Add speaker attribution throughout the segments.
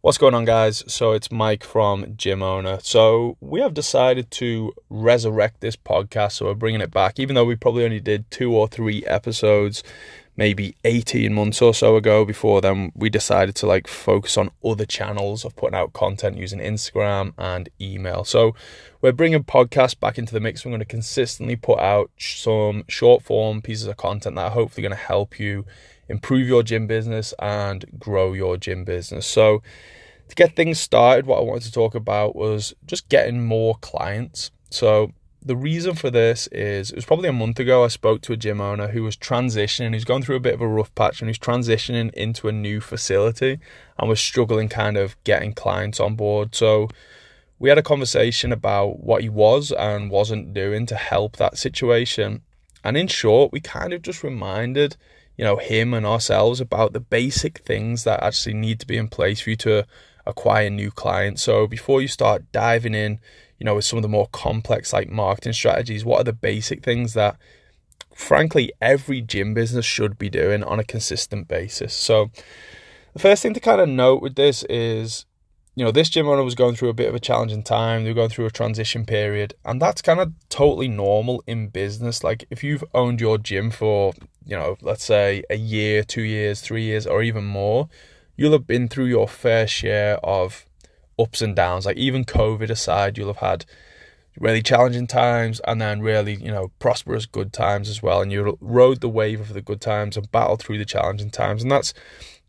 Speaker 1: What's going on, guys? So it's Mike from Gym Owner. So we have decided to resurrect this podcast. So we're bringing it back, even though we probably only did two or three episodes, maybe 18 months or so ago. Before then, we decided to like focus on other channels of putting out content using Instagram and email. So we're bringing podcasts back into the mix. We're going to consistently put out some short form pieces of content that are hopefully going to help you improve your gym business and grow your gym business. So, to get things started, what I wanted to talk about was just getting more clients. So, the reason for this is it was probably a month ago I spoke to a gym owner who was transitioning, who's going through a bit of a rough patch and who's transitioning into a new facility and was struggling kind of getting clients on board. So, we had a conversation about what he was and wasn't doing to help that situation. And in short, we kind of just reminded you know, him and ourselves about the basic things that actually need to be in place for you to acquire new clients. So before you start diving in, you know, with some of the more complex like marketing strategies, what are the basic things that frankly every gym business should be doing on a consistent basis? So the first thing to kind of note with this is you know, this gym owner was going through a bit of a challenging time. They were going through a transition period, and that's kind of totally normal in business. Like, if you've owned your gym for, you know, let's say a year, two years, three years, or even more, you'll have been through your fair share of ups and downs. Like, even COVID aside, you'll have had really challenging times and then really, you know, prosperous good times as well. And you rode the wave of the good times and battled through the challenging times. And that's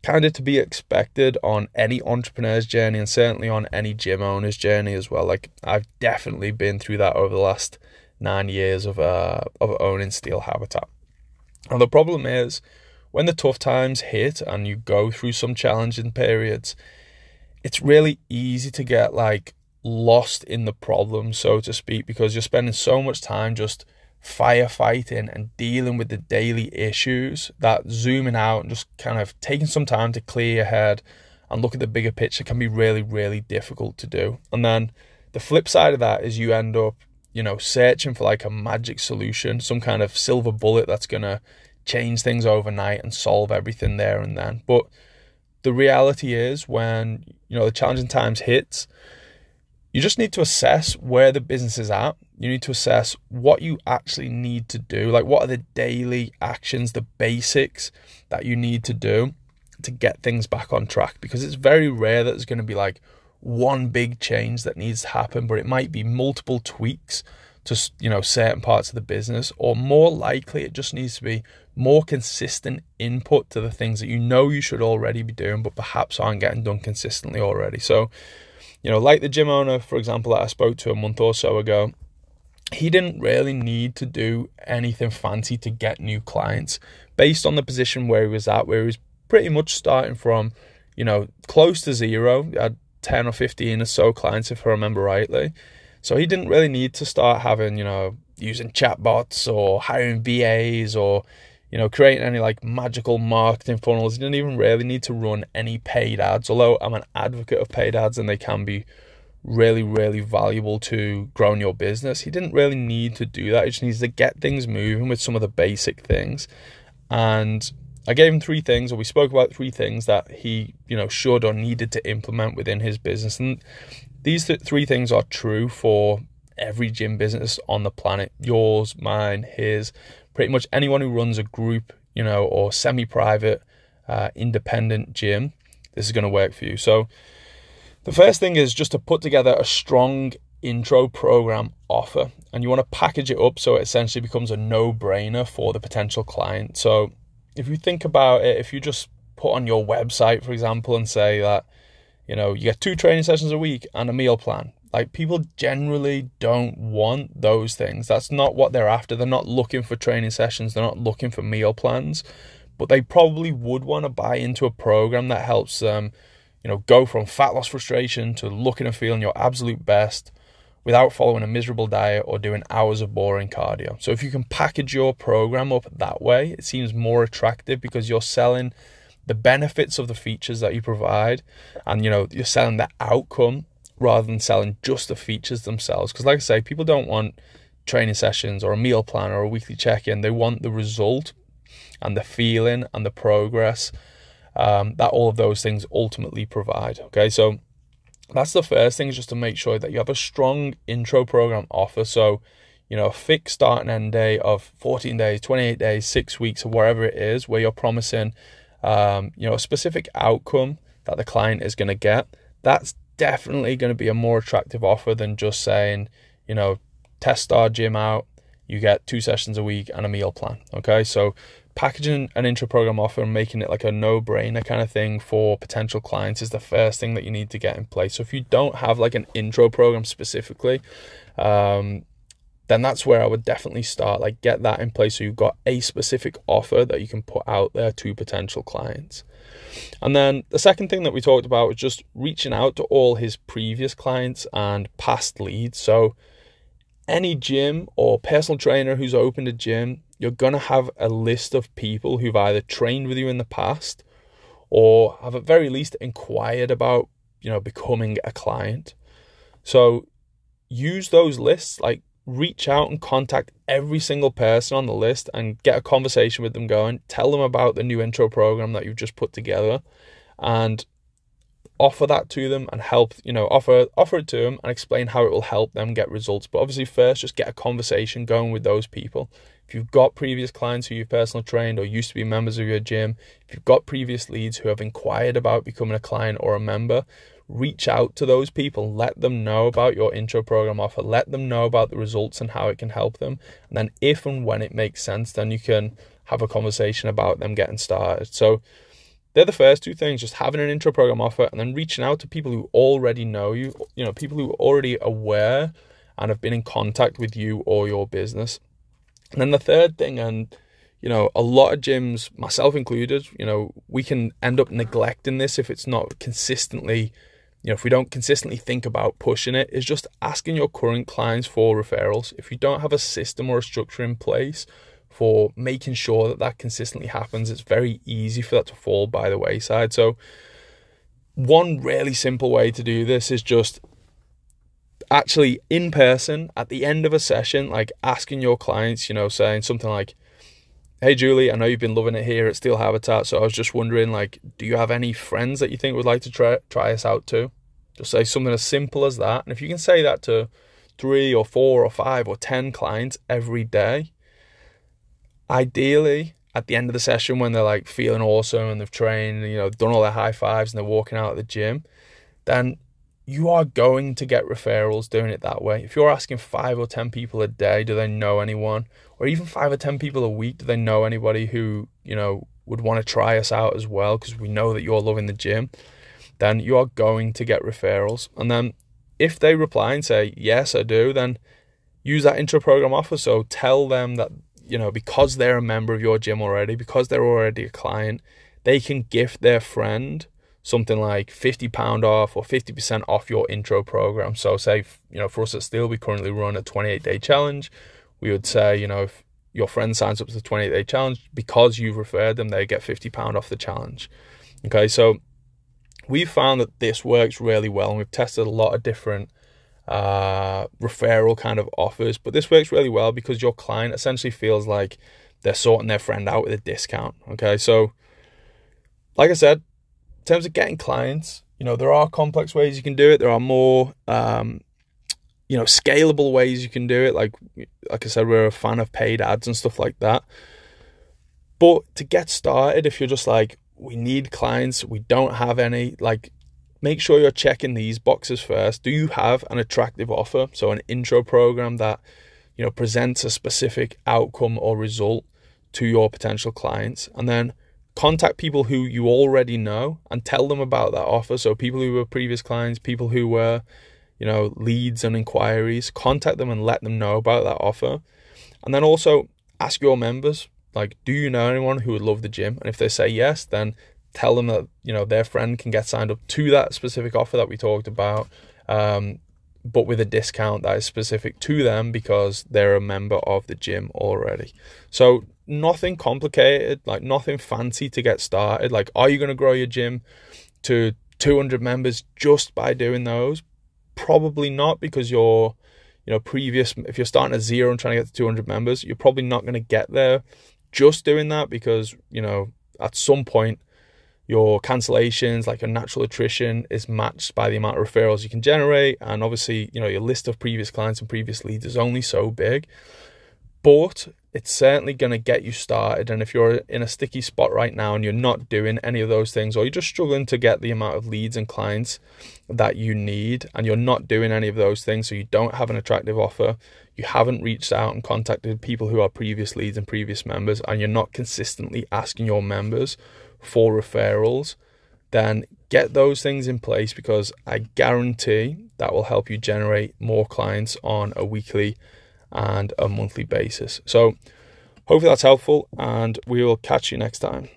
Speaker 1: kind of to be expected on any entrepreneur's journey and certainly on any gym owner's journey as well. Like I've definitely been through that over the last nine years of uh of owning Steel Habitat. And the problem is when the tough times hit and you go through some challenging periods, it's really easy to get like lost in the problem, so to speak, because you're spending so much time just firefighting and dealing with the daily issues that zooming out and just kind of taking some time to clear your head and look at the bigger picture can be really, really difficult to do. And then the flip side of that is you end up, you know, searching for like a magic solution, some kind of silver bullet that's going to change things overnight and solve everything there and then. But the reality is when, you know, the challenging times hits, you just need to assess where the business is at. You need to assess what you actually need to do. Like, what are the daily actions, the basics that you need to do to get things back on track? Because it's very rare that there's going to be like one big change that needs to happen, but it might be multiple tweaks to, you know, certain parts of the business, or more likely, it just needs to be more consistent input to the things that you know you should already be doing, but perhaps aren't getting done consistently already. So, you know, like the gym owner, for example, that I spoke to a month or so ago, he didn't really need to do anything fancy to get new clients based on the position where he was at, where he was pretty much starting from, you know, close to zero. Had 10 or 15 or so clients, if I remember rightly. So he didn't really need to start having, you know, using chatbots or hiring VAs or you know, creating any like magical marketing funnels. He didn't even really need to run any paid ads, although I'm an advocate of paid ads and they can be really, really valuable to growing your business. He didn't really need to do that. He just needs to get things moving with some of the basic things. And I gave him three things, or we spoke about three things that he, you know, should or needed to implement within his business. And these th- three things are true for every gym business on the planet yours, mine, his pretty much anyone who runs a group, you know, or semi-private, uh, independent gym, this is going to work for you. So, the first thing is just to put together a strong intro program offer, and you want to package it up so it essentially becomes a no-brainer for the potential client. So, if you think about it, if you just put on your website, for example, and say that, you know, you get two training sessions a week and a meal plan, like people generally don't want those things. That's not what they're after. They're not looking for training sessions, they're not looking for meal plans, but they probably would want to buy into a program that helps them, you know, go from fat loss frustration to looking and feeling your absolute best without following a miserable diet or doing hours of boring cardio. So if you can package your program up that way, it seems more attractive because you're selling the benefits of the features that you provide and you know, you're selling the outcome rather than selling just the features themselves. Because, like I say, people don't want training sessions or a meal plan or a weekly check in. They want the result and the feeling and the progress um, that all of those things ultimately provide. Okay, so that's the first thing is just to make sure that you have a strong intro program offer. So, you know, a fixed start and end day of 14 days, 28 days, six weeks, or wherever it is, where you're promising, um, you know, a specific outcome that the client is going to get. That's definitely going to be a more attractive offer than just saying, you know, test our gym out, you get two sessions a week and a meal plan. Okay, so packaging an intro program offer and making it like a no-brainer kind of thing for potential clients is the first thing that you need to get in place. So if you don't have like an intro program specifically, um, then that's where I would definitely start. Like get that in place so you've got a specific offer that you can put out there to potential clients. And then the second thing that we talked about was just reaching out to all his previous clients and past leads. So any gym or personal trainer who's opened a gym, you're going to have a list of people who've either trained with you in the past or have at very least inquired about, you know, becoming a client. So use those lists, like reach out and contact every single person on the list and get a conversation with them going. Tell them about the new intro program that you've just put together and offer that to them and help you know offer offer it to them and explain how it will help them get results. But obviously first just get a conversation going with those people. If you've got previous clients who you've personal trained or used to be members of your gym if you've got previous leads who have inquired about becoming a client or a member reach out to those people. Let them know about your intro program offer. Let them know about the results and how it can help them. And then if and when it makes sense then you can have a conversation about them getting started. So they're the first two things just having an intro program offer and then reaching out to people who already know you you know people who are already aware and have been in contact with you or your business. And then the third thing and you know a lot of gyms myself included you know we can end up neglecting this if it's not consistently you know if we don't consistently think about pushing it is just asking your current clients for referrals. If you don't have a system or a structure in place for making sure that that consistently happens. It's very easy for that to fall by the wayside. So, one really simple way to do this is just actually in person at the end of a session, like asking your clients, you know, saying something like, Hey Julie, I know you've been loving it here at Steel Habitat, so I was just wondering, like, do you have any friends that you think would like to try try us out too? Just say something as simple as that. And if you can say that to three or four or five or ten clients every day, ideally at the end of the session when they're like feeling awesome and they've trained, and, you know, done all their high fives and they're walking out of the gym, then you are going to get referrals doing it that way. If you're asking five or 10 people a day, do they know anyone? Or even five or 10 people a week, do they know anybody who, you know, would want to try us out as well? Because we know that you're loving the gym. Then you are going to get referrals. And then if they reply and say, yes, I do, then use that intro program offer. So tell them that you know, because they're a member of your gym already, because they're already a client, they can gift their friend something like £50 off or 50% off your intro program. So, say, you know, for us at Steel, we currently run a 28 day challenge. We would say, you know, if your friend signs up to the 28 day challenge, because you've referred them, they get £50 off the challenge. Okay, so we've found that this works really well, and we've tested a lot of different uh, referral kind of offers. But this works really well because your client essentially feels like they're sorting their friend out with a discount. Okay, so like I said, in terms of getting clients, you know, there are complex ways you can do it. There are more, um, you know, scalable ways you can do it. Like, like I said, we're a fan of paid ads and stuff like that. But to get started, if you're just like, we need clients, we don't have any, like, make sure you're checking these boxes first. Do you have an attractive offer? So an intro program that you know presents a specific outcome or result to your potential clients and then contact people who you already know and tell them about that offer. So people who were previous clients, people who were you know leads and inquiries, contact them and let them know about that offer. And then also ask your members like do you know anyone who would love the gym? And if they say yes, then tell them that you know their friend can get signed up to that specific offer that we talked about um, but with a discount that is specific to them because they're a member of the gym already. So nothing complicated like nothing fancy to get started. Like are you going to grow your gym to 200 members just by doing those? Probably not because you're you know previous if you're starting at zero and trying to get to 200 members you're probably not going to get there just doing that because you know at some point your cancellations, like your natural attrition, is matched by the amount of referrals you can generate. And obviously, you know, your list of previous clients and previous leads is only so big. But it's certainly going to get you started. And if you're in a sticky spot right now and you're not doing any of those things, or you're just struggling to get the amount of leads and clients that you need, and you're not doing any of those things, so you don't have an attractive offer, you haven't reached out and contacted people who are previous leads and previous members, and you're not consistently asking your members for referrals, then get those things in place because I guarantee that will help you generate more clients on a weekly and a monthly basis. So, hopefully, that's helpful, and we will catch you next time.